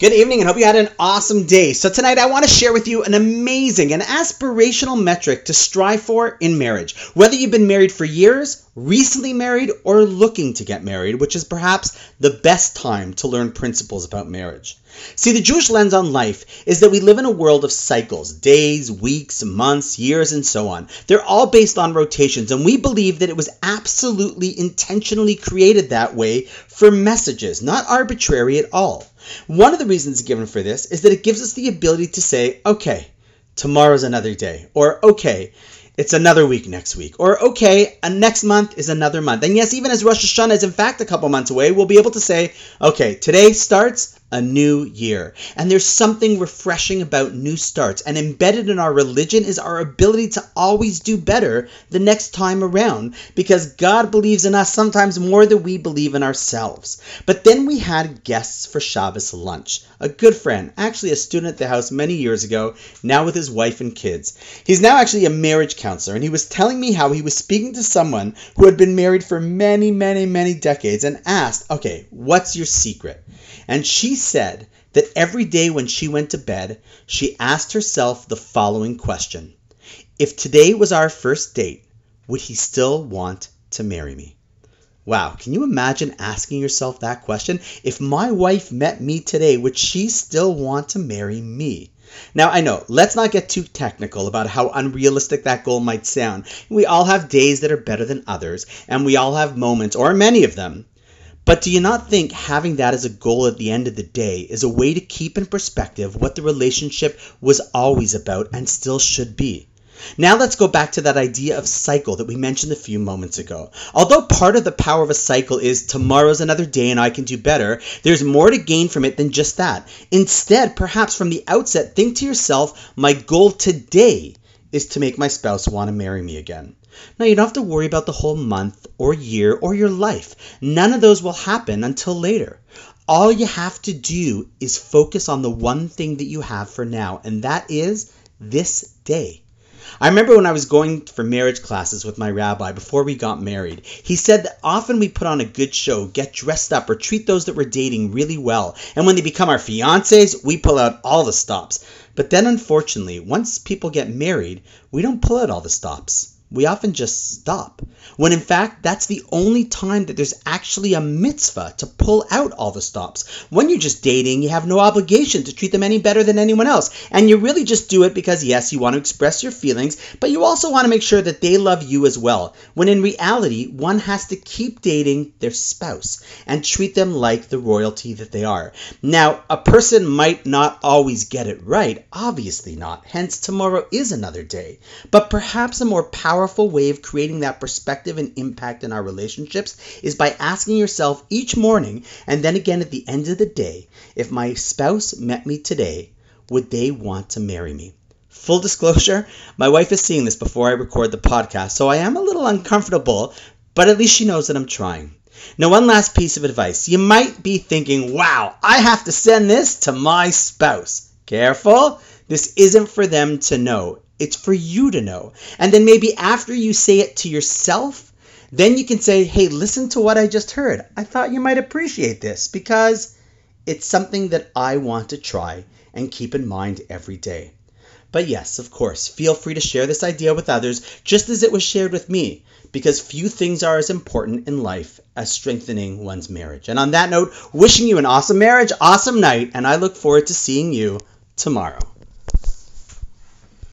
Good evening and hope you had an awesome day. So, tonight I want to share with you an amazing and aspirational metric to strive for in marriage. Whether you've been married for years, recently married, or looking to get married, which is perhaps the best time to learn principles about marriage. See, the Jewish lens on life is that we live in a world of cycles days, weeks, months, years, and so on. They're all based on rotations, and we believe that it was absolutely intentionally created that way for messages, not arbitrary at all. One of the reasons given for this is that it gives us the ability to say, okay, tomorrow's another day, or okay, it's another week next week. Or, okay, a next month is another month. And yes, even as Rosh Hashanah is in fact a couple months away, we'll be able to say, okay, today starts a new year. And there's something refreshing about new starts. And embedded in our religion is our ability to always do better the next time around because God believes in us sometimes more than we believe in ourselves. But then we had guests for Shabbos lunch. A good friend, actually a student at the house many years ago, now with his wife and kids. He's now actually a marriage counselor, and he was telling me how he was speaking to someone who had been married for many, many, many decades and asked, Okay, what's your secret? And she said that every day when she went to bed, she asked herself the following question If today was our first date, would he still want to marry me? Wow, can you imagine asking yourself that question? If my wife met me today, would she still want to marry me? Now, I know, let's not get too technical about how unrealistic that goal might sound. We all have days that are better than others, and we all have moments, or many of them, but do you not think having that as a goal at the end of the day is a way to keep in perspective what the relationship was always about and still should be? Now let's go back to that idea of cycle that we mentioned a few moments ago. Although part of the power of a cycle is tomorrow's another day and I can do better, there's more to gain from it than just that. Instead, perhaps from the outset, think to yourself, my goal today is to make my spouse want to marry me again. Now, you don't have to worry about the whole month or year or your life. None of those will happen until later. All you have to do is focus on the one thing that you have for now, and that is this day. I remember when I was going for marriage classes with my rabbi before we got married, he said that often we put on a good show, get dressed up, or treat those that we're dating really well. And when they become our fiancés, we pull out all the stops. But then, unfortunately, once people get married, we don't pull out all the stops we often just stop. When in fact, that's the only time that there's actually a mitzvah to pull out all the stops. When you're just dating, you have no obligation to treat them any better than anyone else. And you really just do it because, yes, you want to express your feelings, but you also want to make sure that they love you as well. When in reality, one has to keep dating their spouse and treat them like the royalty that they are. Now, a person might not always get it right, obviously not. Hence, tomorrow is another day. But perhaps a more powerful powerful way of creating that perspective and impact in our relationships is by asking yourself each morning and then again at the end of the day if my spouse met me today, would they want to marry me? Full disclosure, my wife is seeing this before I record the podcast, so I am a little uncomfortable, but at least she knows that I'm trying. Now, one last piece of advice. You might be thinking, wow, I have to send this to my spouse. Careful, this isn't for them to know. It's for you to know. And then maybe after you say it to yourself, then you can say, hey, listen to what I just heard. I thought you might appreciate this because it's something that I want to try and keep in mind every day. But yes, of course, feel free to share this idea with others just as it was shared with me, because few things are as important in life as strengthening one's marriage. And on that note, wishing you an awesome marriage, awesome night, and I look forward to seeing you tomorrow.